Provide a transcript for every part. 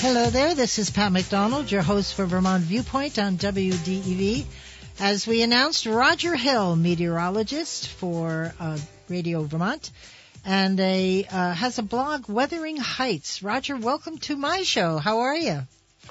Hello there, this is Pat McDonald, your host for Vermont Viewpoint on WDEV. As we announced, Roger Hill, meteorologist for uh, Radio Vermont, and a uh, has a blog, Weathering Heights. Roger, welcome to my show. How are you?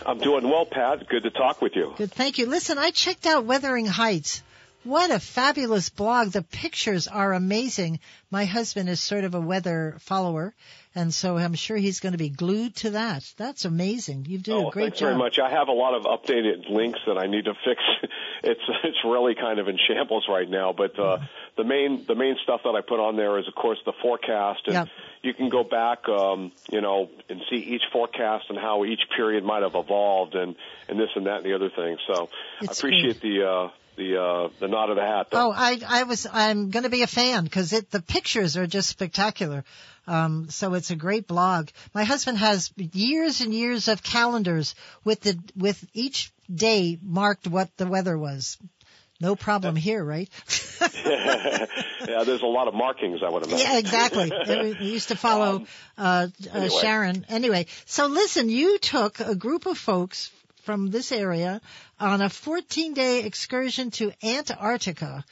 I'm doing well, Pat. Good to talk with you. Good, thank you. Listen, I checked out Weathering Heights. What a fabulous blog. The pictures are amazing. My husband is sort of a weather follower, and so I'm sure he's going to be glued to that. That's amazing. You do oh, a great thanks job. very much. I have a lot of updated links that I need to fix. it's it's really kind of in shambles right now. But uh, the main the main stuff that I put on there is, of course, the forecast, and you can go back, um, you know, and see each forecast and how each period might have evolved, and and this and that and the other thing. So It's I appreciate the. Uh, the uh, the nod of the hat. Though. Oh, I I was I'm going to be a fan because it the pictures are just spectacular. Um, so it's a great blog. My husband has years and years of calendars with the with each day marked what the weather was. No problem here, right? yeah, there's a lot of markings, I would imagine. Yeah, exactly. we used to follow uh, uh, anyway. Sharon. Anyway, so listen, you took a group of folks from this area on a 14-day excursion to Antarctica,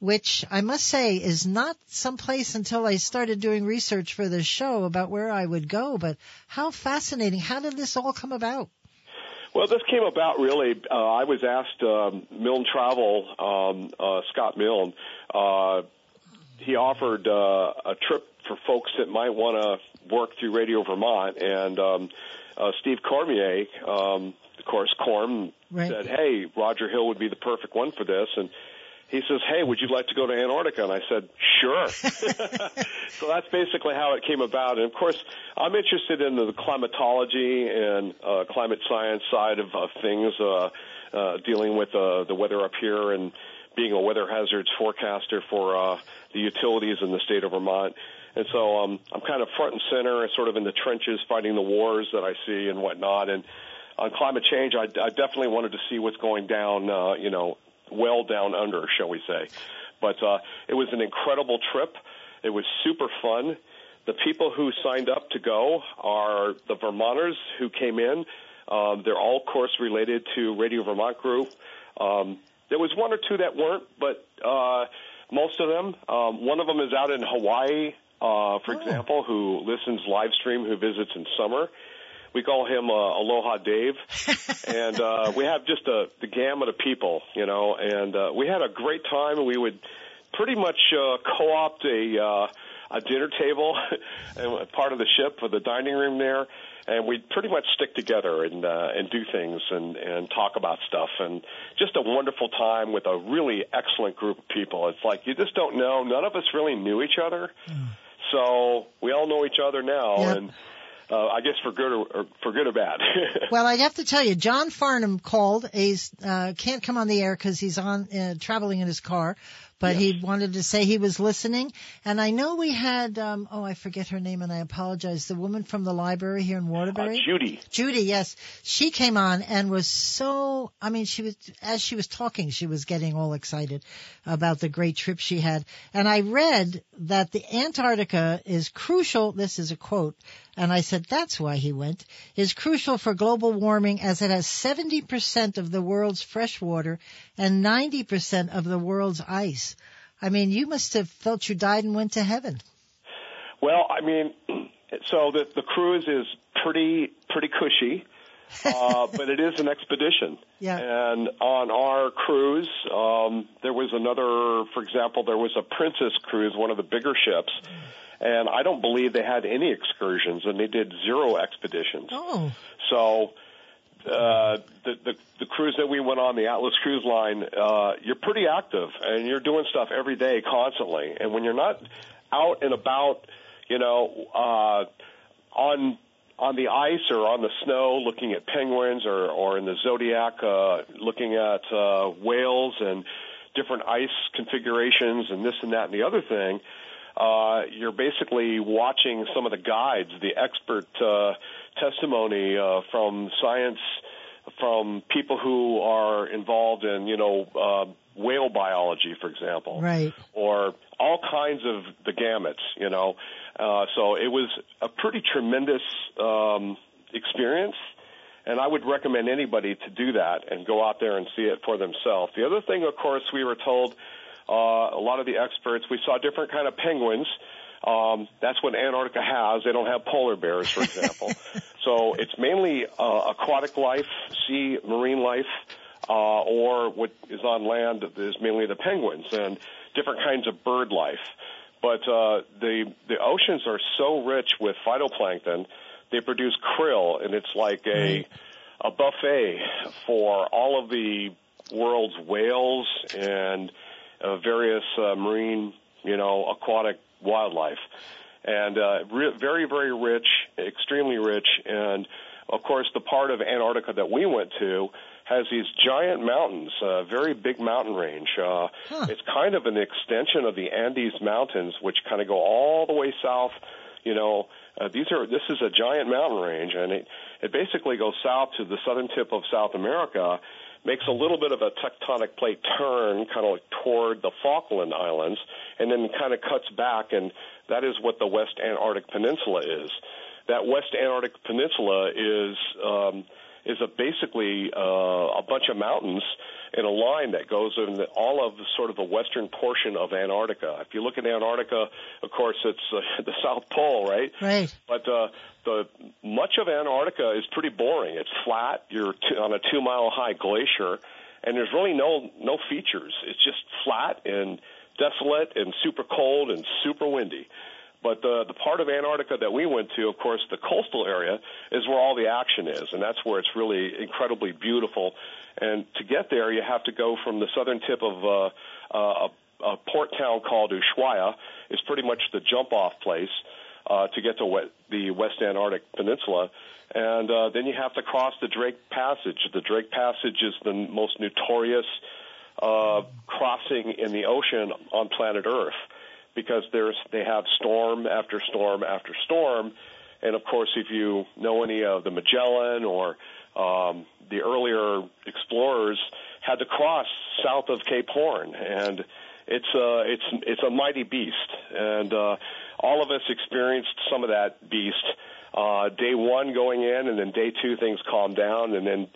which I must say is not someplace until I started doing research for this show about where I would go. But how fascinating! How did this all come about? Well, this came about really. Uh, I was asked um, Milne Travel, um, uh, Scott Milne. Uh, he offered uh, a trip for folks that might want to work through Radio Vermont, and um, uh, Steve Cormier, um, of course, Corm Right. said, "Hey, Roger Hill would be the perfect one for this." And he says, "Hey, would you like to go to Antarctica?" And I said, "Sure." so that's basically how it came about. And of course, I'm interested in the climatology and uh, climate science side of, of things, uh, uh, dealing with uh, the weather up here and being a weather hazards forecaster for uh, the utilities in the state of Vermont. And so um, I'm kind of front and center, sort of in the trenches, fighting the wars that I see and whatnot. And on climate change, I, I definitely wanted to see what's going down, uh, you know, well down under, shall we say. But uh, it was an incredible trip. It was super fun. The people who signed up to go are the Vermonters who came in. Um, they're all, of course, related to Radio Vermont Group. Um, there was one or two that weren't, but uh, most of them. Um, one of them is out in Hawaii, uh, for example, who listens live stream, who visits in summer. We call him uh, Aloha Dave, and uh, we have just a, the gamut of people, you know. And uh, we had a great time, and we would pretty much uh, co-opt a uh, a dinner table, and part of the ship for the dining room there, and we'd pretty much stick together and uh, and do things and and talk about stuff, and just a wonderful time with a really excellent group of people. It's like you just don't know. None of us really knew each other, so we all know each other now, Yep. and. Uh, I guess for good or, or for good or bad. Well, I'd have to tell you, John Farnham called. He's uh, can't come on the air because he's on uh, traveling in his car, but he wanted to say he was listening. And I know we had um, oh I forget her name and I apologize. The woman from the library here in uh, Waterbury. Judy. Judy, yes, she came on and was so. I mean, she was as she was talking, she was getting all excited about the great trip she had. And I read that the Antarctica is crucial. This is a quote, and I said that's why he went. Is crucial for global warming as it has 70% of the world's fresh water and 90% of the world's ice. I mean, you must have felt you died and went to heaven. Well, I mean, so the the cruise is pretty pretty cushy, uh, but it is an expedition. Yeah. And on our cruise, um, there was another. For example, there was a Princess cruise, one of the bigger ships, and I don't believe they had any excursions, and they did zero expeditions. Oh, So uh, the, the the cruise that we went on, the Atlas Cruise Line, uh, you're pretty active and you're doing stuff every day, constantly. And when you're not out and about, you know, uh, on on the ice or on the snow, looking at penguins, or or in the zodiac, uh, looking at uh, whales and different ice configurations and this and that and the other thing. Uh, you're basically watching some of the guides, the expert uh, testimony uh, from science, from people who are involved in, you know, uh, whale biology, for example, right. or all kinds of the gamuts, you know. Uh, so it was a pretty tremendous um, experience. and I would recommend anybody to do that and go out there and see it for themselves. The other thing, of course, we were told uh, a lot of the experts we saw different kind of penguins. Um, that's what Antarctica has. They don't have polar bears, for example. so it's mainly uh, aquatic life, sea marine life, uh, or what is on land is mainly the penguins and different kinds of bird life. But uh, the the oceans are so rich with phytoplankton they produce krill, and it's like a a buffet for all of the world's whales and uh, various uh, marine, you know, aquatic wildlife, and uh, re- very very rich, extremely rich, and of course the part of Antarctica that we went to has these giant mountains, a uh, very big mountain range. Uh, huh. It's kind of an extension of the Andes Mountains, which kind of go all the way south, you know, uh, these are this is a giant mountain range, and it it basically goes south to the southern tip of South America, makes a little bit of a tectonic plate turn, kind of like toward the Falkland Islands, and then kind of cuts back, and that is what the West Antarctic Peninsula is. That West Antarctic Peninsula is um, is a basically uh, a bunch of mountains in a line that goes in the, all of the sort of the western portion of Antarctica. If you look at Antarctica, of course, it's uh, the South Pole, right? Right. But uh, the much of Antarctica is pretty boring. It's flat. You're t- on a two mile high glacier, and there's really no no features. It's just flat and desolate and super cold and super windy. But the the part of Antarctica that we went to, of course, the coastal area is where all the action is, and that's where it's really incredibly beautiful. And to get there, you have to go from the southern tip of uh, uh, a, a port town called Ushuaia. Is pretty much the jump off place uh, to get to we- the West Antarctic Peninsula. And uh, then you have to cross the Drake Passage. The Drake Passage is the most notorious uh, crossing in the ocean on planet Earth because there's they have storm after storm after storm, and of course, if you know any of the Magellan or um, the earlier explorers had to cross south of Cape Horn, and it's uh, it's it's a mighty beast, and uh, all of us experienced some of that beast. Uh, day one going in, and then day two things calmed down, and then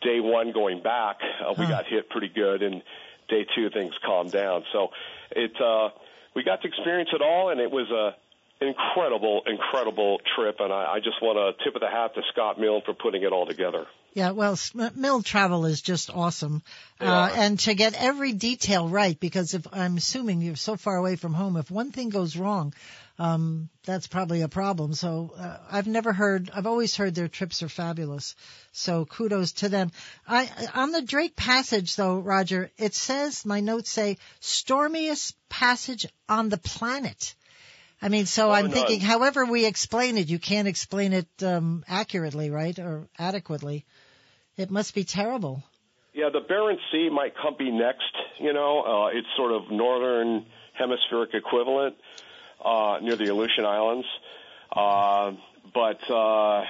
day one going back, uh, we huh. got hit pretty good, and day two things calmed down. So it uh, we got to experience it all, and it was a incredible, incredible trip, and I, I just want to tip of the hat to Scott Milne for putting it all together. Yeah, well, Milne Travel is just awesome, uh, and to get every detail right, because if I'm assuming you're so far away from home, if one thing goes wrong, um, that's probably a problem. So uh, I've never heard. I've always heard their trips are fabulous. So kudos to them. I on the Drake Passage though, Roger, it says my notes say stormiest passage on the planet. I mean, so oh, I'm no. thinking, however we explain it, you can't explain it um, accurately, right, or adequately. It must be terrible. Yeah, the Barents Sea might come be next. You know, uh, it's sort of northern hemispheric equivalent uh, near the Aleutian Islands. Uh, but uh,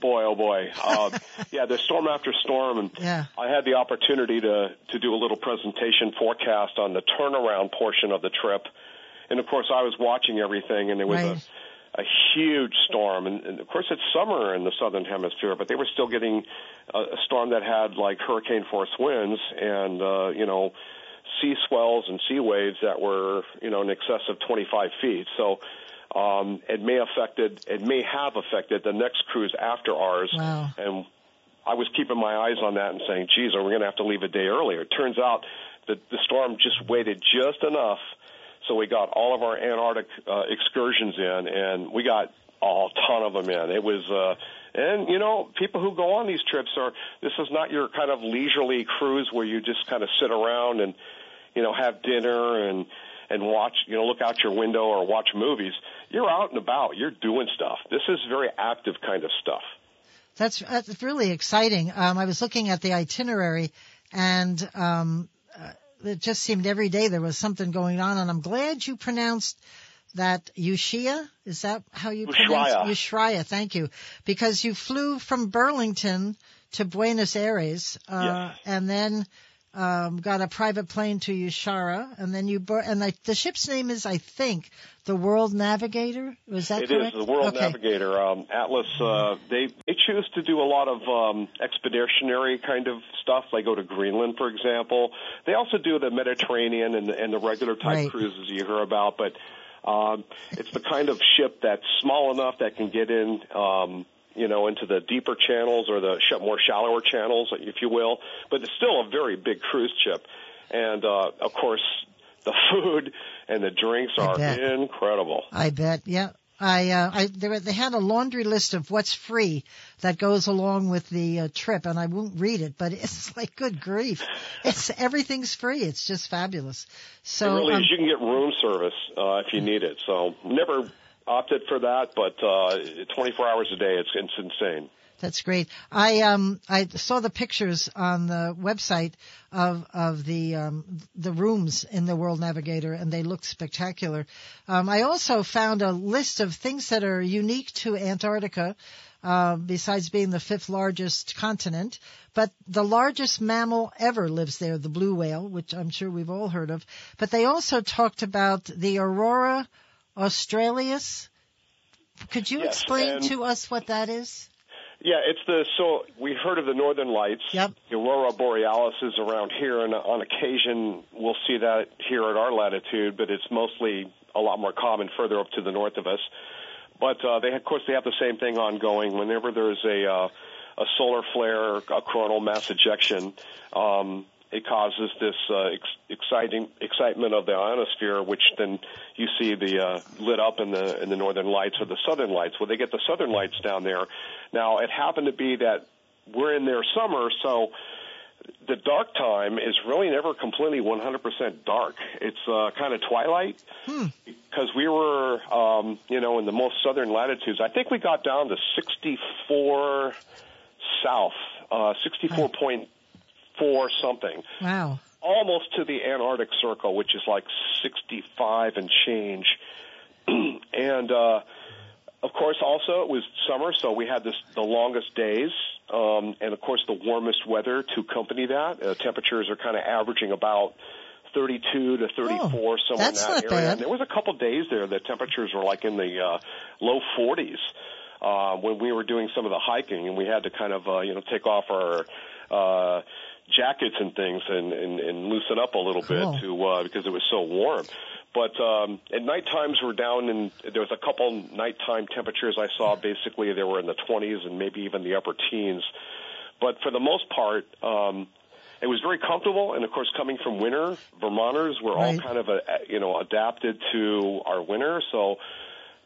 boy, oh boy, uh, yeah, there's storm after storm, and yeah. I had the opportunity to to do a little presentation forecast on the turnaround portion of the trip, and of course I was watching everything, and it was right. a a huge storm, and, and of course it's summer in the southern hemisphere, but they were still getting a, a storm that had like hurricane force winds, and uh, you know sea swells and sea waves that were, you know, in excess of 25 feet. So um, it may affected, it may have affected the next cruise after ours. Wow. And I was keeping my eyes on that and saying, geez, are we going to have to leave a day earlier? It turns out that the storm just waited just enough so we got all of our Antarctic uh, excursions in, and we got a ton of them in. It was, uh, and you know, people who go on these trips are. This is not your kind of leisurely cruise where you just kind of sit around and you know, have dinner and and watch, you know, look out your window or watch movies. You're out and about. You're doing stuff. This is very active kind of stuff. That's that's really exciting. Um, I was looking at the itinerary, and um, it just seemed every day there was something going on. And I'm glad you pronounced that Ushia. Is that how you pronounce it? Ushuaia. Thank you, because you flew from Burlington to Buenos Aires, uh, yes. and then um, got a private plane to Ushuaia, and then you and the, the ship's name is, I think, the World Navigator. Was that it correct? It is the World okay. Navigator. Um, Atlas. Uh, they they choose to do a lot of um, expeditionary kind of stuff. They go to Greenland, for example. They also do the Mediterranean and the, and the regular type Right. cruises you hear about, but um, it's the kind of ship that's small enough that can get in. Um, you know, into the deeper channels or the sh- more shallower channels, if you will. But it's still a very big cruise ship, and uh, of course, the food and the drinks I are bet. incredible. I bet. Yeah. I, uh, I, there, they had a laundry list of what's free that goes along with the uh, trip, and I won't read it, but it's like, good grief, it's everything's free. It's just fabulous. So, it really um, is. You can get room service uh, if you need it. So never opted for that, but uh, 24 hours a day, it's, it's insane. That's great. I um I saw the pictures on the website of of the um the rooms in the World Navigator and they look spectacular. Um I also found a list of things that are unique to Antarctica. Uh, besides being the fifth largest continent, but the largest mammal ever lives there, the blue whale, which I'm sure we've all heard of. But they also talked about the Aurora australis. Could you Yes, explain to us what that is? Yeah, it's the so we heard of the northern lights. Yep. The aurora borealis is around here, and on occasion we'll see that here at our latitude, but it's mostly a lot more common further up to the north of us. But uh, they, of course, they have the same thing ongoing. Whenever there's a uh, a solar flare, a coronal mass ejection, um, it causes this uh, ex- exciting excitement of the ionosphere, which then you see the uh, lit up in the in the northern lights or the southern lights. Well, they get the southern lights down there. Now, it happened to be that we're in their summer, so the dark time is really never completely 100% dark. It's uh, kind of twilight because we were, um, you know, in the most southern latitudes. I think we got down to 64 south, uh, 64.4 something, Wow. almost to the Antarctic Circle, which is like 65 and change. and uh, of course, also it was summer, so we had this the longest days, um, and of course the warmest weather to accompany that. Uh, temperatures are kind of averaging about 32 to 34 somewhere Oh, that's in that area. bad. And there was a couple days there that temperatures were like in the uh, low 40s uh, when we were doing some of the hiking, and we had to kind of uh, you know take off our uh, jackets and things and, and, and loosen up a little Cool. bit to uh, because it was so warm. But um, at night times we're down in there was a couple nighttime temperatures I saw. Basically, they were in the 20s and maybe even the upper teens. But for the most part, um, it was very comfortable. And of course, coming from winter, Vermonters were all Right. kind of a, you know adapted to our winter. So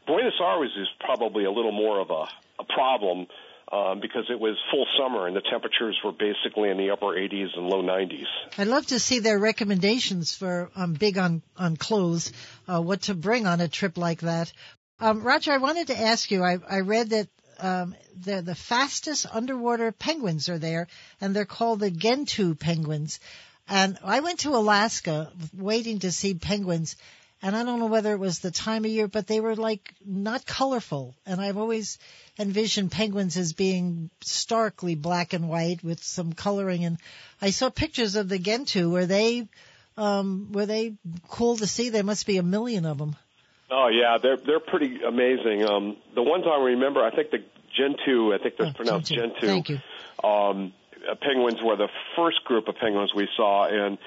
Buenos Aires is probably a little more of a, a problem um, because it was full summer and the temperatures were basically in the upper 80s and low 90s. I'd love to see their recommendations for um, big on on clothes, uh, what to bring on a trip like that. Um, Roger, I wanted to ask you. I, I read that um, the the fastest underwater penguins are there, and they're called the Gentoo penguins. And I went to Alaska waiting to see penguins, and I don't know whether it was the time of year, but they were like not colorful. And I've always envisioned penguins as being starkly black and white with some coloring. And I saw pictures of the Gentoo. Were they, um, were they cool to see? There must be a million of them. Oh yeah, they're they're pretty amazing. Um, the ones I remember, I think the Gentoo, I think that's Oh, pronounced Gentoo. Gentoo. Thank you. Um, uh, penguins were the first group of penguins we saw, and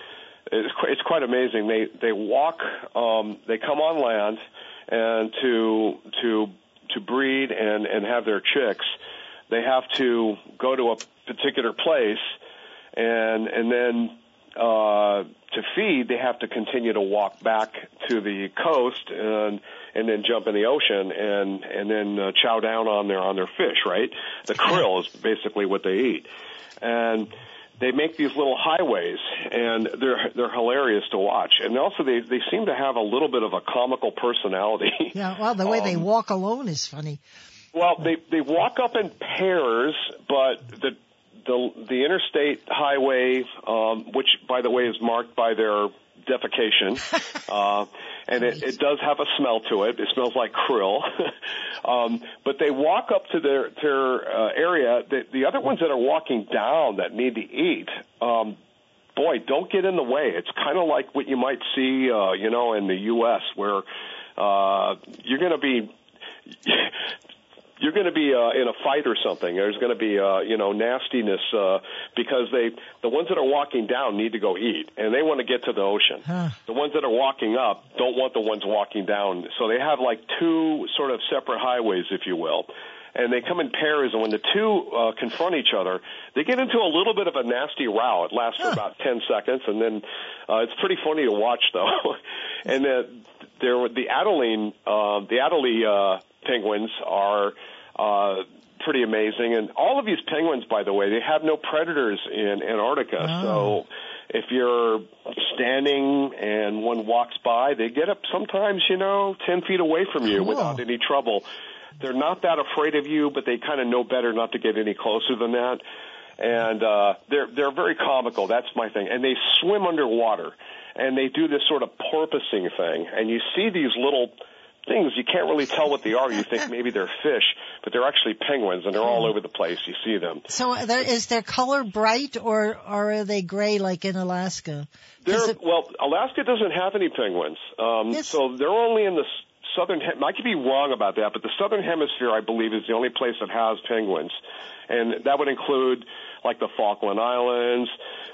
it's quite, it's quite amazing. They they walk, um, they come on land, and to to to breed and and have their chicks, they have to go to a particular place, and and then uh, to feed, they have to continue to walk back to the coast and and then jump in the ocean and and then uh, chow down on their on their fish. Right, the krill is basically what they eat, and they make these little highways, and they're they're hilarious to watch. And also, they they seem to have a little bit of a comical personality. Yeah, well, the way they Um, walk alone is funny. well, they they walk up in pairs, but the the the interstate highway, um, which by the way is marked by their defecation, uh, and it, it does have a smell to it. It smells like krill. um, but they walk up to their their uh, area. The, the other ones that are walking down that need to eat. Um, boy, don't get in the way. It's kind of like what you might see, uh, you know, in the U.S. where uh, you're going to be you're going to be uh, in a fight or something. There's going to be uh, you know nastiness uh, because they the ones that are walking down need to go eat and they want to get to the ocean. Huh. The ones that are walking up don't want the ones walking down. So they have like two sort of separate highways, if you will. And they come in pairs, and when the two uh, confront each other, they get into a little bit of a nasty row. It lasts for about ten seconds, and then uh, it's pretty funny to watch, though. and uh, there, were the Adeline, uh, the Adelie uh, penguins are uh, pretty amazing. And all of these penguins, by the way, they have no predators in Antarctica. Oh. So if you're standing and one walks by, they get up sometimes, you know, 10 feet away from you Cool. without any trouble. They're not that afraid of you, but they kind of know better not to get any closer than that. And uh, they're they're very comical. That's my thing. And they swim underwater, and they do this sort of porpoising thing. And you see these little things. You can't really tell what they are. You think maybe they're fish, but they're actually penguins, and they're all over the place. You see them. So uh, there, is their color bright or, or are they gray like in Alaska? It- well, Alaska doesn't have any penguins, um, Yes. so they're only in the southern. I could be wrong about that, but the southern hemisphere, I believe, is the only place that has penguins, and that would include like the Falkland Islands.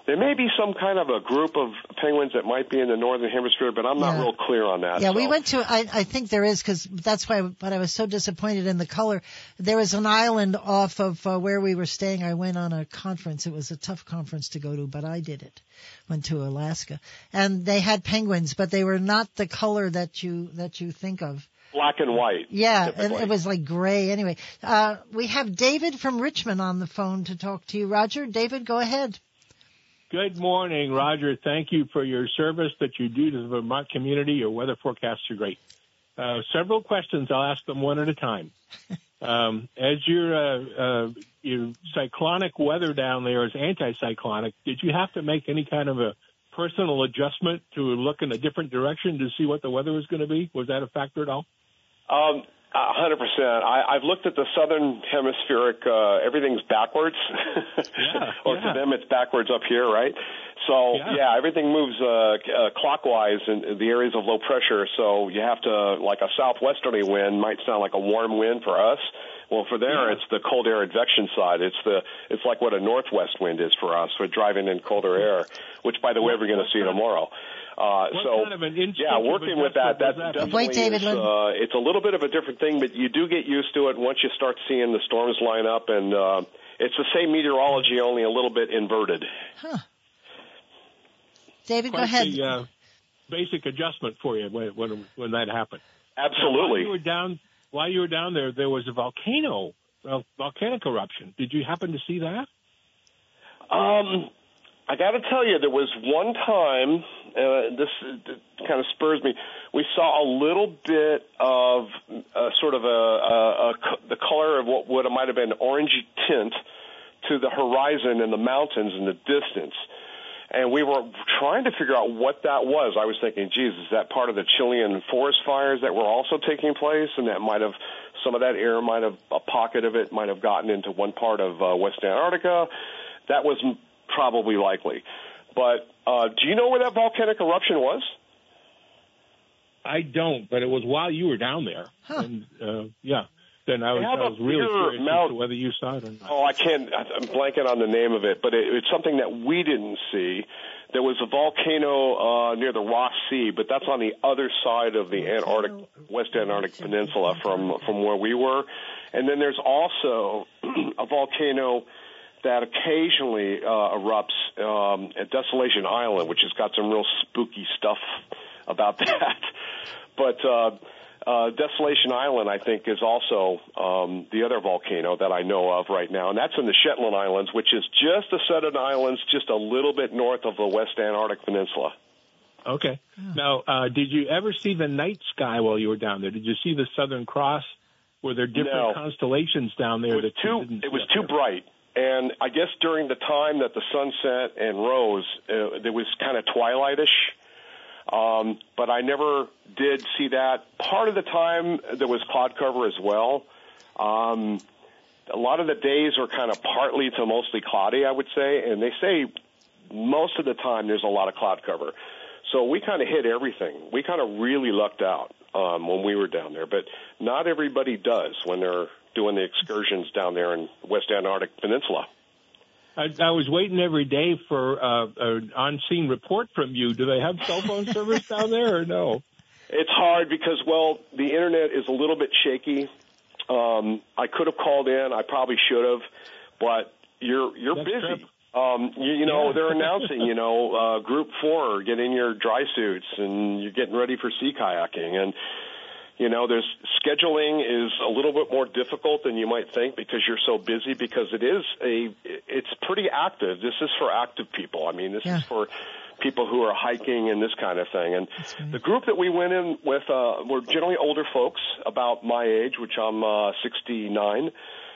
There may be some kind of a group of penguins that might be in the northern hemisphere, but I'm not Yeah. real clear on that. Yeah, we went to. I, I think there is because that's why. But I was so disappointed in the color. There was an island off of uh, where we were staying. I went on a conference. It was a tough conference to go to, but I did it. Went to Alaska, and they had penguins, but they were not the color that you that you think of. black and white. Yeah, and it was like gray. Anyway, uh, we have David from Richmond on the phone to talk to you. Roger, David, go ahead. Good morning, Roger. Thank you for your service that you do to the Vermont community. Your weather forecasts are great. Uh, several questions. I'll ask them one at a time. Um, as your uh, uh, your cyclonic weather down there is anticyclonic, did you have to make any kind of a personal adjustment to look in a different direction to see what the weather was going to be? Was that a factor at all? Um, a hundred percent. I, I've looked at the southern hemispheric. Uh, everything's backwards, yeah, or yeah. to them it's backwards up here, right? So Yeah. yeah, everything moves uh, uh, clockwise in the areas of low pressure. So you have to like a southwesterly wind might sound like a warm wind for us. Well, for there, Yeah. it's the cold air advection side. It's the it's like what a northwest wind is for us. We're driving in colder air, which, by the way, we're going to see tomorrow. Uh, so kind of yeah, working with that, adjustment that that? definitely Wait, David, is, uh, it's a little bit of a different thing, but you do get used to it once you start seeing the storms line up, and uh, it's the same meteorology, only a little bit inverted. Huh. David, go ahead. the uh, basic adjustment for you when when, when that happened. Now, while Absolutely. you were down, while you were down there, there was a volcano, a volcanic eruption. Did you happen to see that? Um, I got to tell you, there was one time. Uh, this kind of spurs me. We saw a little bit of uh, sort of a, a, a the color of what would might have been orangey tint to the horizon and the mountains in the distance. And we were trying to figure out what that was. I was thinking, geez, is that part of the Chilean forest fires that were also taking place? And that might have, some of that air might have, a pocket of it might have gotten into one part of uh, West Antarctica. That was probably likely. But uh, do you know where that volcanic eruption was? I don't, but it was while you were down there. Huh. And uh, yeah, then I was, They have I a was really bigger curious as to whether you saw it or not. Oh, I can't. I'm blanking on the name of it, but it, it's something that we didn't see. There was a volcano uh, near the Ross Sea, but that's on the other side of the Antarctic, West Antarctic Peninsula from from where we were. And then there's also a volcano that occasionally uh, erupts um, at Desolation Island, which has got some real spooky stuff about that. But uh, uh, Desolation Island, I think, is also um, the other volcano that I know of right now, and that's in the Shetland Islands, which is just a set of islands just a little bit north of the West Antarctic Peninsula. Okay. Now, uh, did you ever see the night sky while you were down there? Did you see the Southern Cross? Were there different No. constellations down there It was too. It was too there? bright, and I guess during the time that the sun set and rose, uh, there was kind of twilightish. Um, but I never did see that. Part of the time there was cloud cover as well. Um, a lot of the days were kind of partly to mostly cloudy, I would say, and they say most of the time there's a lot of cloud cover. So we kind of hit everything. We kind of really lucked out um, when we were down there, but not everybody does when they're doing the excursions down there in West Antarctic Peninsula. I, I was waiting every day for uh, an on-scene report from you. Do they have cell phone service down there or no? It's hard because, well, the internet is a little bit shaky. Um, I could have called in. I probably should have, but you're you're Next busy. trip. Um, you, you know, Yeah. they're announcing, you know, uh, group four, get in your dry suits and you're getting ready for sea kayaking. And, you know, there's scheduling is a little bit more difficult than you might think because you're so busy because it is a, it's pretty active. This is for active people. I mean, this Yeah. is for people who are hiking and this kind of thing. And right. the group that we went in with, uh, were generally older folks about my age, which I'm, uh, 69.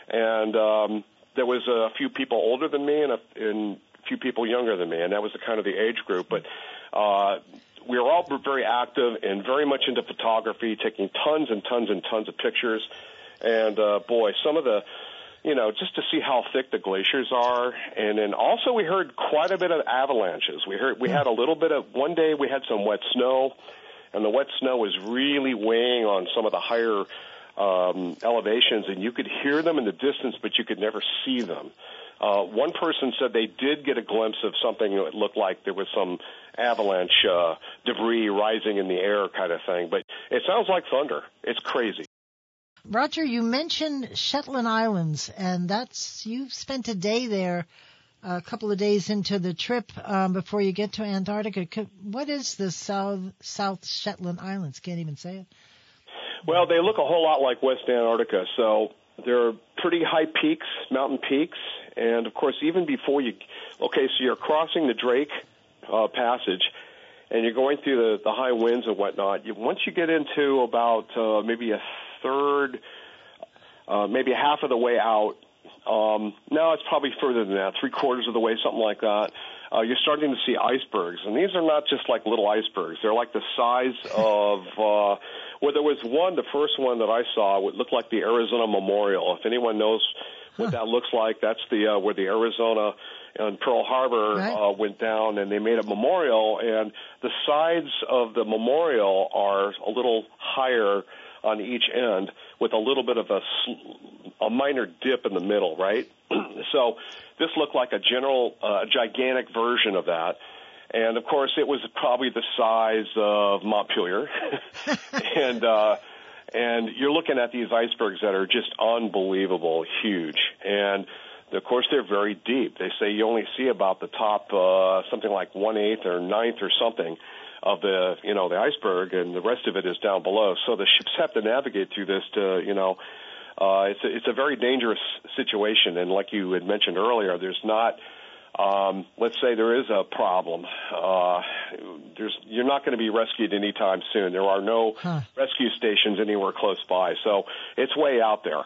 And, um, there was a few people older than me and a, and a few people younger than me, and that was the kind of the age group. But uh, we were all very active and very much into photography, taking tons and tons and tons of pictures. And uh, boy, some of the, you know, just to see how thick the glaciers are, and then also we heard quite a bit of avalanches. We heard we had a little bit of one day we had some wet snow, and the wet snow was really weighing on some of the higher um, elevations, and you could hear them in the distance, but you could never see them. Uh, one person said they did get a glimpse of something that looked like there was some avalanche uh, debris rising in the air, kind of thing. But it sounds like thunder. It's crazy. Roger, you mentioned Shetland Islands, and that's you spent a day there, a couple of days into the trip um, before you get to Antarctica. What is the South South Shetland Islands? Can't even say it. Well, they look a whole lot like West Antarctica. So they're pretty high peaks, mountain peaks, and of course, even before you, okay, so you're crossing the Drake uh, Passage, and you're going through the, the high winds and whatnot. You, once you get into about uh, maybe a third, uh, maybe half of the way out, um, no, it's probably further than that, three quarters of the way, something like that. Uh, you're starting to see icebergs, and these are not just like little icebergs. They're like the size of. Uh, well, there was one, the first one that I saw, it looked like the Arizona Memorial. If anyone knows what that looks like, that's the uh, where the Arizona and Pearl Harbor Right. uh, went down, and they made a memorial, and the sides of the memorial are a little higher on each end, with a little bit of a sl- a minor dip in the middle, right? so this looked like a general, uh, gigantic version of that. And of course, it was probably the size of Montpelier, and uh, and you're looking at these icebergs that are just unbelievable, huge, and of course they're very deep. They say you only see about the top, uh, something like one eighth or ninth or something of the you know the iceberg, and the rest of it is down below. So the ships have to navigate through this to you know. Uh, it's a, it's a very dangerous situation, and like you had mentioned earlier, there's not um, let's say there is a problem. Uh, there's, you're not going to be rescued anytime soon. There are no Huh. rescue stations anywhere close by, so it's way out there.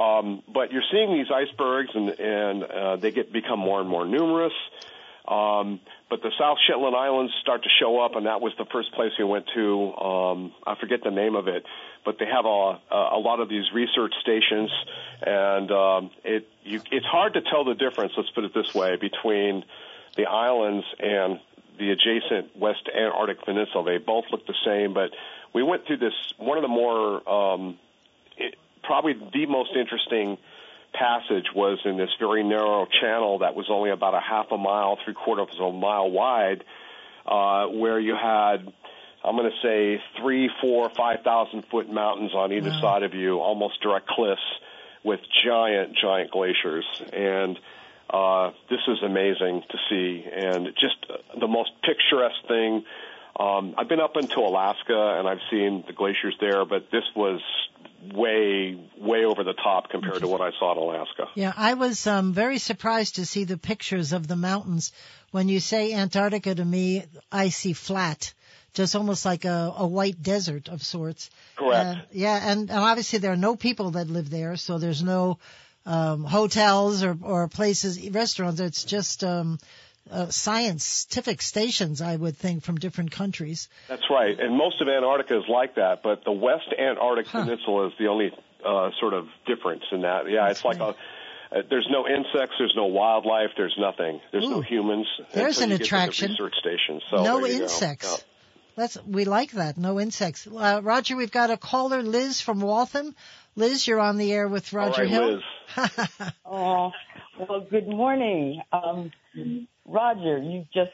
Um, but you're seeing these icebergs, and, and uh, they get become more and more numerous. Um, but the South Shetland Islands start to show up, and that was the first place we went to. Um, I forget the name of it, but they have a, a lot of these research stations, and um, it you, it's hard to tell the difference. Let's put it this way between the islands and the adjacent West Antarctic Peninsula. They both look the same, but we went through this one of the more um, it, probably the most interesting passage was in this very narrow channel that was only about a half a mile, three quarters of a mile wide, uh, where you had, I'm going to say, three, four, five thousand foot mountains on either Wow. side of you, almost direct cliffs with giant, giant glaciers. And uh, this is amazing to see, and just the most picturesque thing. Um, I've been up into Alaska and I've seen the glaciers there, but this was way, way over the top compared to what I saw in Alaska. Yeah, I was um, very surprised to see the pictures of the mountains. When you say Antarctica to me, I see flat, just almost like a, a white desert of sorts. Correct. Uh, yeah, and, and obviously there are no people that live there, so there's no um, hotels or, or places, restaurants. It's just um, uh, scientific stations, I would think, from different countries. That's right, and most of Antarctica is like that, but the West Antarctic Huh. Peninsula is the only uh, sort of difference in that. Yeah, That's it's like right. a. Uh, there's no insects. There's no wildlife. There's nothing. There's no humans. There's an you the attraction. research station. So no there you go. insects. Yeah. That's we like that. No insects. Uh, Roger, we've got a caller, Liz from Waltham. Liz, you're on the air with Roger All right, Hill. Liz. Oh, well, good morning. Um, Roger, you just,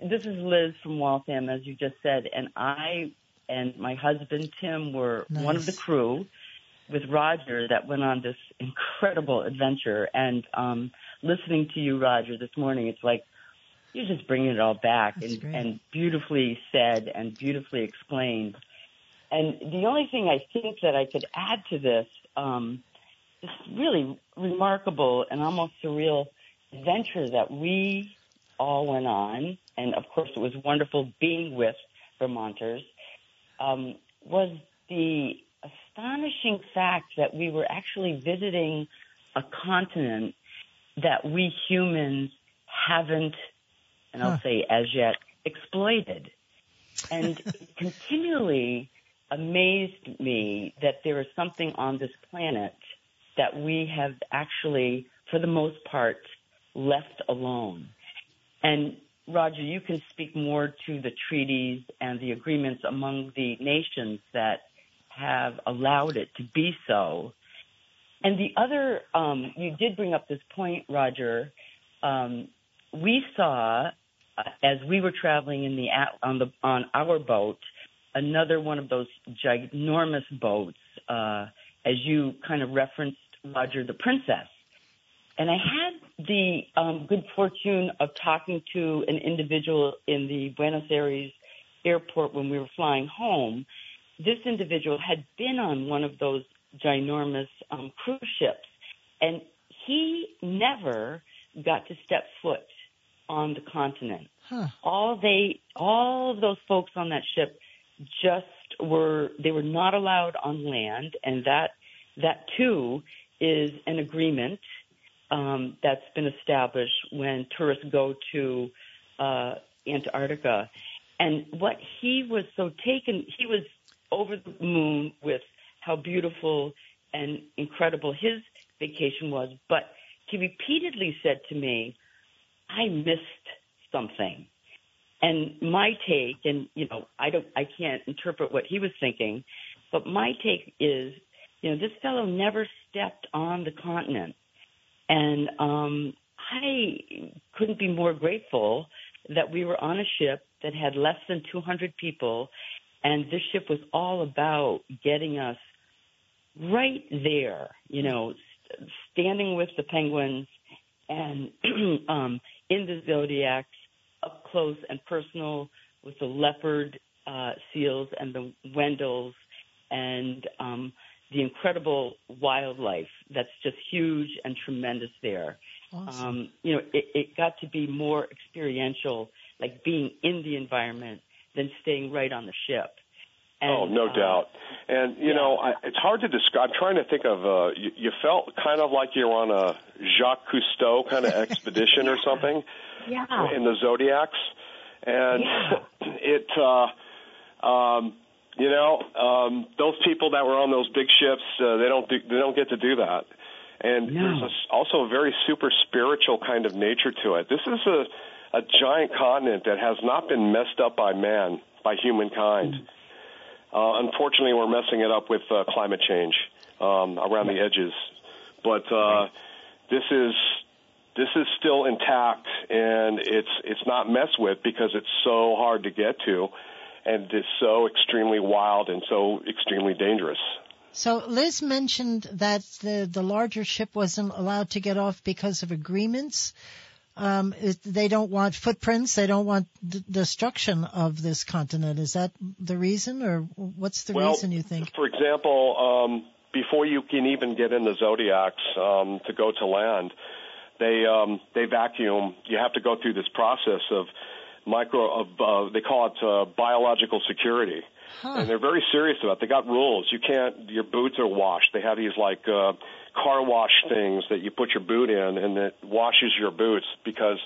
this is Liz from Waltham, as you just said, and I and my husband Tim were one of the crew with Roger that went on this incredible adventure. And um, listening to you, Roger, this morning, it's like you're just bringing it all back and, and beautifully said and beautifully explained. And the only thing I think that I could add to this, um, this really remarkable and almost surreal adventure that we all went on, and of course it was wonderful being with Vermonters, um, was the astonishing fact that we were actually visiting a continent that we humans haven't, and I'll Huh. say as yet, exploited. And it continually amazed me that there is something on this planet that we have actually, for the most part, left alone. And Roger, you can speak more to the treaties and the agreements among the nations that have allowed it to be so. And the other, um, you did bring up this point, Roger. Um, we saw, uh, as we were traveling in the on the on our boat, another one of those ginormous boats, uh, as you kind of referenced, Roger, the Princess. And I had the um, good fortune of talking to an individual in the Buenos Aires airport when we were flying home. This individual had been on one of those ginormous um, cruise ships, and he never got to step foot on the continent Huh. all they all of those folks on that ship just were they were not allowed on land and that that too is an agreement um, that's been established when tourists go to uh, Antarctica. And what he was so taken he was over the moon with how beautiful and incredible his vacation was. But he repeatedly said to me I missed something. And my take, and you know, I don't, I can't interpret what he was thinking, but my take is, you know, this fellow never stepped on the continent, and um, I couldn't be more grateful that we were on a ship that had less than 200 people, and this ship was all about getting us right there, you know, st- standing with the penguins and um, in the zodiacs, up close and personal with the leopard uh, seals and the Weddells and um, the incredible wildlife that's just huge and tremendous there. Awesome. Um, you know, it, it got to be more experiential, like being in the environment than staying right on the ship. And, oh, no uh, doubt. And you yeah. know, I, it's hard to describe. I'm trying to think of. Uh, you, you felt kind of like you were on a Jacques Cousteau kind of expedition or something Yeah. in the zodiacs, and Yeah. it. Uh, um, you know, um, those people that were on those big ships, uh, they don't do, they don't get to do that. And No. there's a, also a very super spiritual kind of nature to it. This is a a giant continent that has not been messed up by man, by humankind. Uh, unfortunately, we're messing it up with uh, climate change um, around the edges. But uh, this is this is still intact, and it's it's not messed with because it's so hard to get to, and it's so extremely wild and so extremely dangerous. So Liz mentioned that the the larger ship wasn't allowed to get off because of agreements. Um, it, they don't want footprints. They don't want d- destruction of this continent. Is that the reason, or what's the well, reason you think? For example, um, before you can even get in the zodiacs um, to go to land, they um, they vacuum. You have to go through this process of micro of uh, they call it uh, biological security. Huh. and they're very serious about. it. They got rules. You can't. Your boots are washed. They have these like uh, car wash things that you put your boot in, and it washes your boots because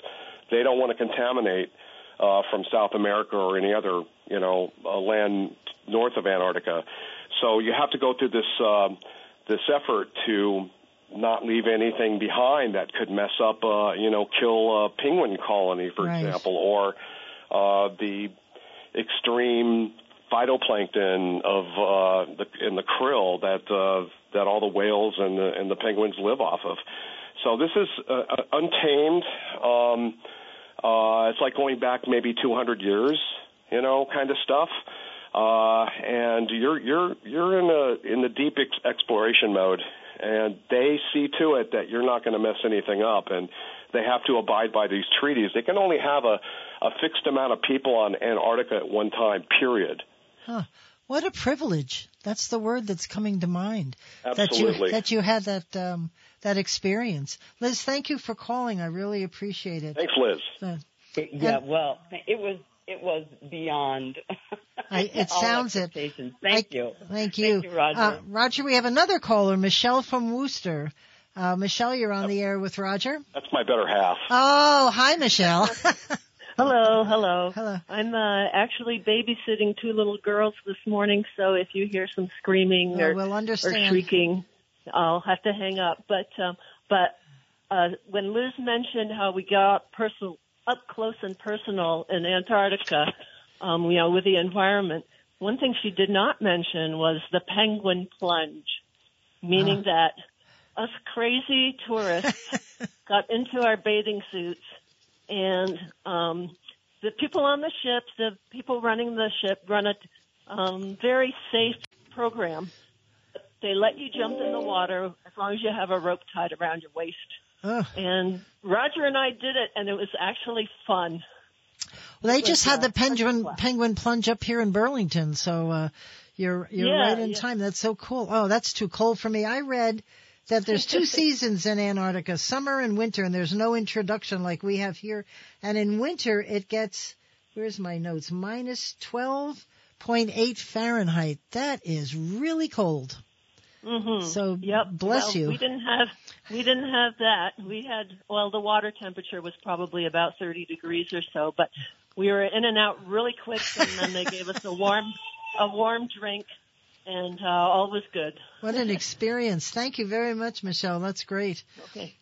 they don't want to contaminate uh, from South America or any other you know uh, land north of Antarctica. So you have to go through this um, this effort to not leave anything behind that could mess up, uh, you know, kill a penguin colony, for Right. example, or uh, the extreme phytoplankton of uh, the in the krill that uh, that all the whales and the, and the penguins live off of. So this is uh, uh untamed. Um, uh, it's like going back maybe 200 years, you know, kind of stuff. Uh, and you're you're you're in a in the deep ex- exploration mode, and they see to it that you're not going to mess anything up, and they have to abide by these treaties. They can only have a a fixed amount of people on Antarctica at one time. Period. Huh. What a privilege. That's the word that's coming to mind. Absolutely. That you, that you had that, um, that experience. Liz, thank you for calling. I really appreciate it. Thanks, Liz. Uh, yeah, well, it was it was beyond. I, it sounds it. Thank I, you. Thank you. Thank you, Roger. Uh, Roger, we have another caller, Michelle from Worcester. Uh, Michelle, you're on the air with Roger. That's my better half. Oh, hi, Michelle. Hello, hello. Hello. I'm uh, actually babysitting two little girls this morning, so if you hear some screaming Oh, or, we'll or shrieking, I'll have to hang up. But um, but uh, when Liz mentioned how we got personal, up close and personal in Antarctica, um, you know, with the environment, one thing she did not mention was the penguin plunge, meaning that us crazy tourists got into our bathing suits and um, the people on the ship, the people running the ship, run a um, very safe program. They let you jump in the water as long as you have a rope tied around your waist. Oh. And Roger and I did it, and it was actually fun. Well, they just had the uh, penguin penguin plunge up here in Burlington, so uh, you're you're Yeah, right in yeah. time. That's so cool. Oh, that's too cold for me. I read that there's two seasons in Antarctica, summer and winter, and there's no introduction like we have here. And in winter, it gets where's my notes? Minus twelve point eight Fahrenheit. That is really cold. Mm-hmm. So Yep. bless well, you. We didn't have we didn't have that. We had well, the water temperature was probably about 30 degrees or so, but we were in and out really quick, and then they gave us a warm a warm drink, and uh, all was good. What an experience. Thank you very much, Michelle. That's great. Okay.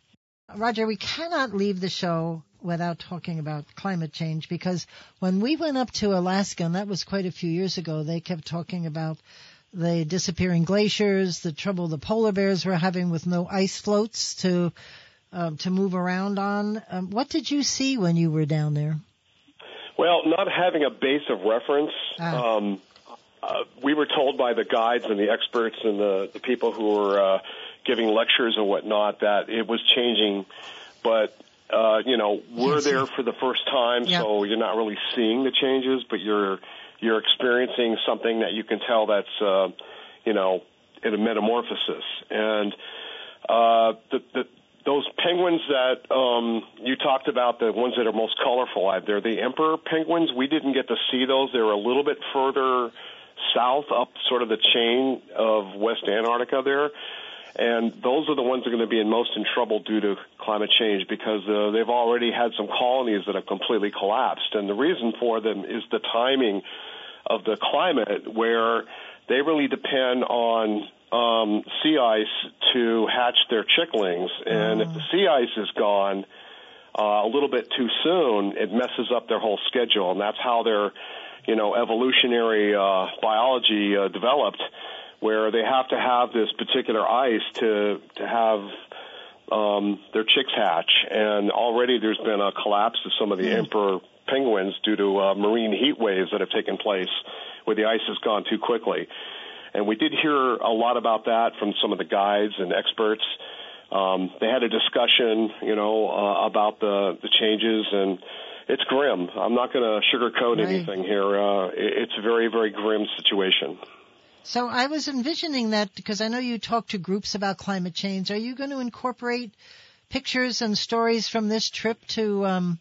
Roger, we cannot leave the show without talking about climate change because when we went up to Alaska, and that was quite a few years ago, they kept talking about the disappearing glaciers, the trouble the polar bears were having with no ice floats to um, to move around on. Um, what did you see when you were down there? Well, not having a base of reference, Ah. um, uh, we were told by the guides and the experts and the, the people who were uh, giving lectures and whatnot that it was changing, but uh, you know we're Yes. there for the first time, Yeah. so you're not really seeing the changes, but you're you're experiencing something that you can tell that's uh, you know in a metamorphosis and uh, the, the those penguins that um, you talked about, the ones that are most colorful, uh, they're the emperor penguins. We didn't get to see those. They were a little bit further south up sort of the chain of West Antarctica there. And those are the ones that are going to be in most in trouble due to climate change because uh, they've already had some colonies that have completely collapsed. And the reason for them is the timing of the climate where they really depend on um, sea ice to hatch their chicklings. And if the sea ice is gone uh, a little bit too soon, it messes up their whole schedule. And that's how their, you know, evolutionary uh, biology uh, developed, where they have to have this particular ice to to have um, their chicks hatch. And already there's been a collapse of some of the emperor penguins due to uh, marine heat waves that have taken place where the ice has gone too quickly. And we did hear a lot about that from some of the guides and experts. Um, they had a discussion, you know, uh, about the, the changes, and it's grim. I'm not going to sugarcoat Right. anything here. Uh, it- it's a very, very grim situation. So I was envisioning that because I know you talk to groups about climate change. Are you going to incorporate pictures and stories from this trip to um,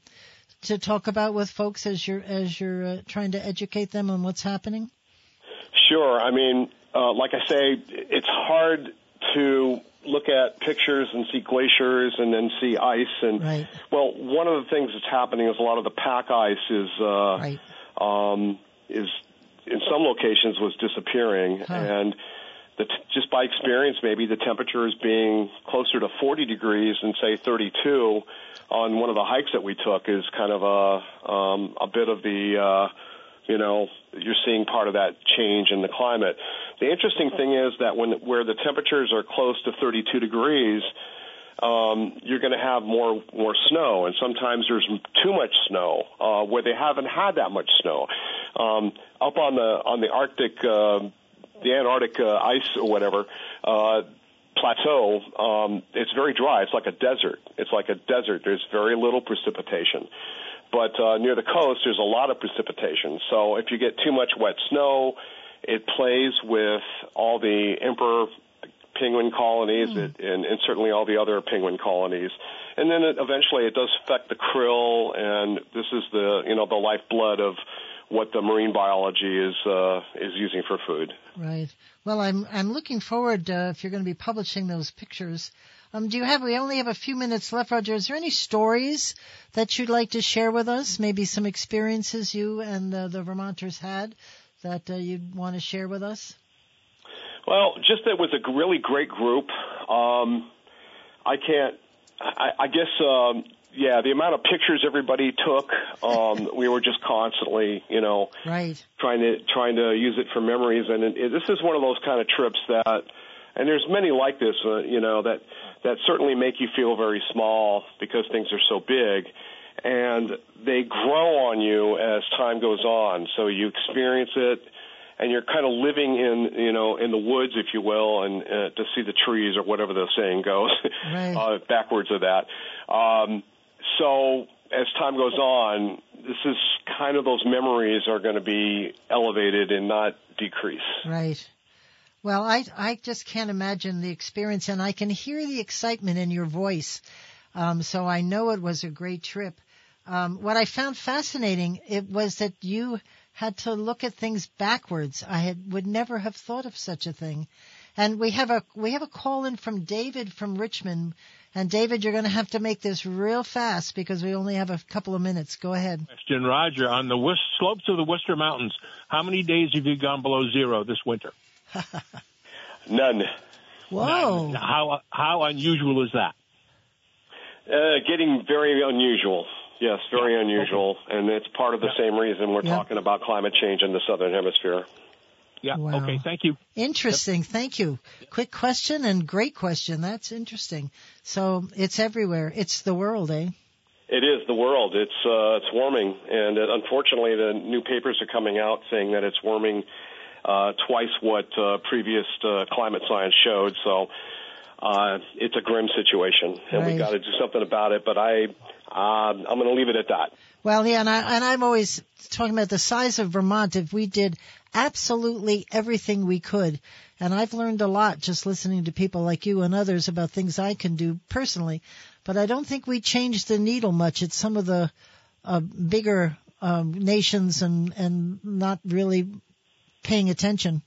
to talk about with folks as you're as you're uh, trying to educate them on what's happening? Sure. I mean, uh, like I say, it's hard to look at pictures and see glaciers and then see ice. And Right. well, one of the things that's happening is a lot of the pack ice is uh, Right. um, is in some locations was disappearing, Huh. and the t- just by experience, maybe the temperature is being closer to 40 degrees than say 32 on one of the hikes that we took is kind of a um, a bit of the uh, you know, you're seeing part of that change in the climate. The interesting thing is that when where the temperatures are close to 32 degrees, um, you're going to have more more snow, and sometimes there's too much snow uh, where they haven't had that much snow. Um, up on the on the Arctic, uh, the Antarctic uh, ice or whatever. Uh, plateau, um, it's very dry. It's like a desert. It's like a desert. There's very little precipitation. But uh, near the coast, there's a lot of precipitation. So if you get too much wet snow, it plays with all the emperor penguin colonies mm. and, and certainly all the other penguin colonies. And then it, eventually it does affect the krill, and this is the you know the lifeblood of what the marine biology is uh, is using for food. Right. Well, I'm I'm looking forward uh, if you're going to be publishing those pictures. Um, do you have? We only have a few minutes left, Roger. Is there any stories that you'd like to share with us? Maybe some experiences you and uh, the Vermonters had that uh, you'd want to share with us? Well, just that it was a really great group. Um, I can't. I, I guess. Um, yeah, the amount of pictures everybody took, um, we were just constantly, you know, right. trying to trying to use it for memories. And it, it, this is one of those kind of trips that, and there's many like this, uh, you know, that that certainly make you feel very small because things are so big, and they grow on you as time goes on. So you experience it and you're kind of living in you know in the woods, if you will, and uh, to see the trees or whatever the saying goes, right. uh, backwards of that. Um, so as time goes on, this is kind of those memories are going to be elevated and not decrease. Right. Well, I I just can't imagine the experience, and I can hear the excitement in your voice. Um, so I know it was a great trip. Um, what I found fascinating it was that you had to look at things backwards. I had, would never have thought of such a thing. And we have a we have a call in from David from Richmond. And David, you're going to have to make this real fast because we only have a couple of minutes. Go ahead. Question, Roger. On the west slopes of the Worcester Mountains, how many days have you gone below zero this winter? None. Whoa. None. How how unusual is that? Uh, getting very unusual. Yes, very unusual, okay. and it's part of the yeah. same reason we're yeah. talking about climate change in the southern hemisphere. Yeah. Wow. Okay. Thank you. Interesting. Yep. Thank you. Quick question and great question. That's interesting. So it's everywhere. It's the world, eh? It is the world. It's uh, it's warming, and it, unfortunately, the new papers are coming out saying that it's warming uh, twice what uh, previous uh, climate science showed. So uh, it's a grim situation, and right. we got to do something about it. But I, uh, I'm going to leave it at that. Well, yeah, and, I, and I'm always talking about the size of Vermont. If we did absolutely everything we could, and I've learned a lot just listening to people like you and others about things I can do personally, but I don't think we changed the needle much. at some of the uh, bigger um, nations and and not really paying attention.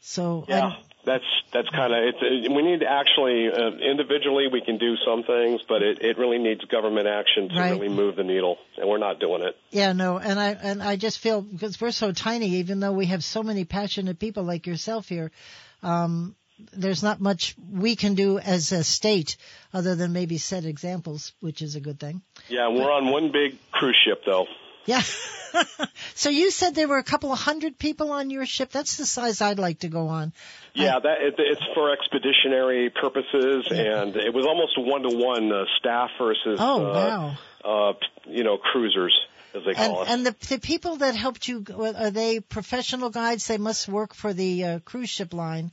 So yeah that's that's kind of it's. It, we need to actually uh, individually we can do some things, but it, it really needs government action to right. really move the needle, and we're not doing it. Yeah, no, and I and I just feel because we're so tiny, even though we have so many passionate people like yourself here. Um, there's not much we can do as a state other than maybe set examples, which is a good thing. Yeah, we're on one big cruise ship though. Yeah. so you said there were a couple of hundred people on your ship. That's the size I'd like to go on. Yeah, that it, it's for expeditionary purposes, and it was almost one to one staff versus oh uh, wow, uh, you know cruisers as they call and, it. And the the people that helped you are they professional guides? They must work for the uh, cruise ship line.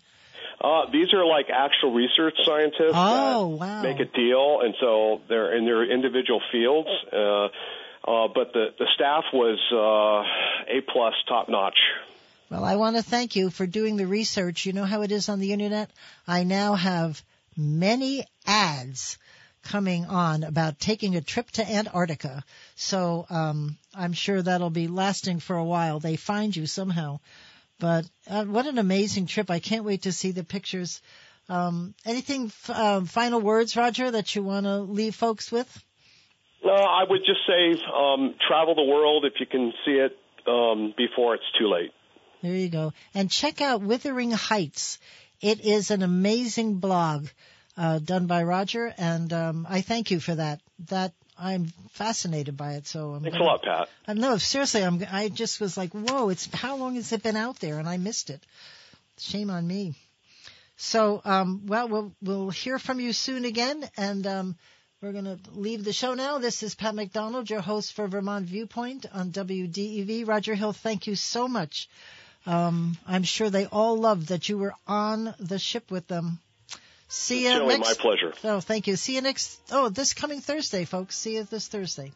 Uh, these are like actual research scientists oh, wow. make a deal, and so they're in their individual fields. Uh, uh, but the, the staff was uh, A plus, top notch. Well, I want to thank you for doing the research. You know how it is on the internet? I now have many ads coming on about taking a trip to Antarctica. So um, I'm sure that'll be lasting for a while. They find you somehow. But uh, what an amazing trip. I can't wait to see the pictures. Um, anything, f- uh, final words, Roger, that you want to leave folks with? No, I would just say um, travel the world if you can see it um, before it's too late. There you go. And check out Weathering Heights. It is an amazing blog uh, done by Roger, and um, I thank you for that. That I'm fascinated by it. So I'm Thanks gonna, a lot, Pat. I no, seriously, I'm. I just was like, whoa! It's how long has it been out there, and I missed it. Shame on me. So, um, well, we'll we'll hear from you soon again, and um, we're going to leave the show now. This is Pat McDonald, your host for Vermont Viewpoint on WDEV. Roger Hill, thank you so much. Um, I'm sure they all loved that you were on the ship with them. See you next. my pleasure. Oh, thank you. See you next. Oh, this coming Thursday, folks. See you this Thursday.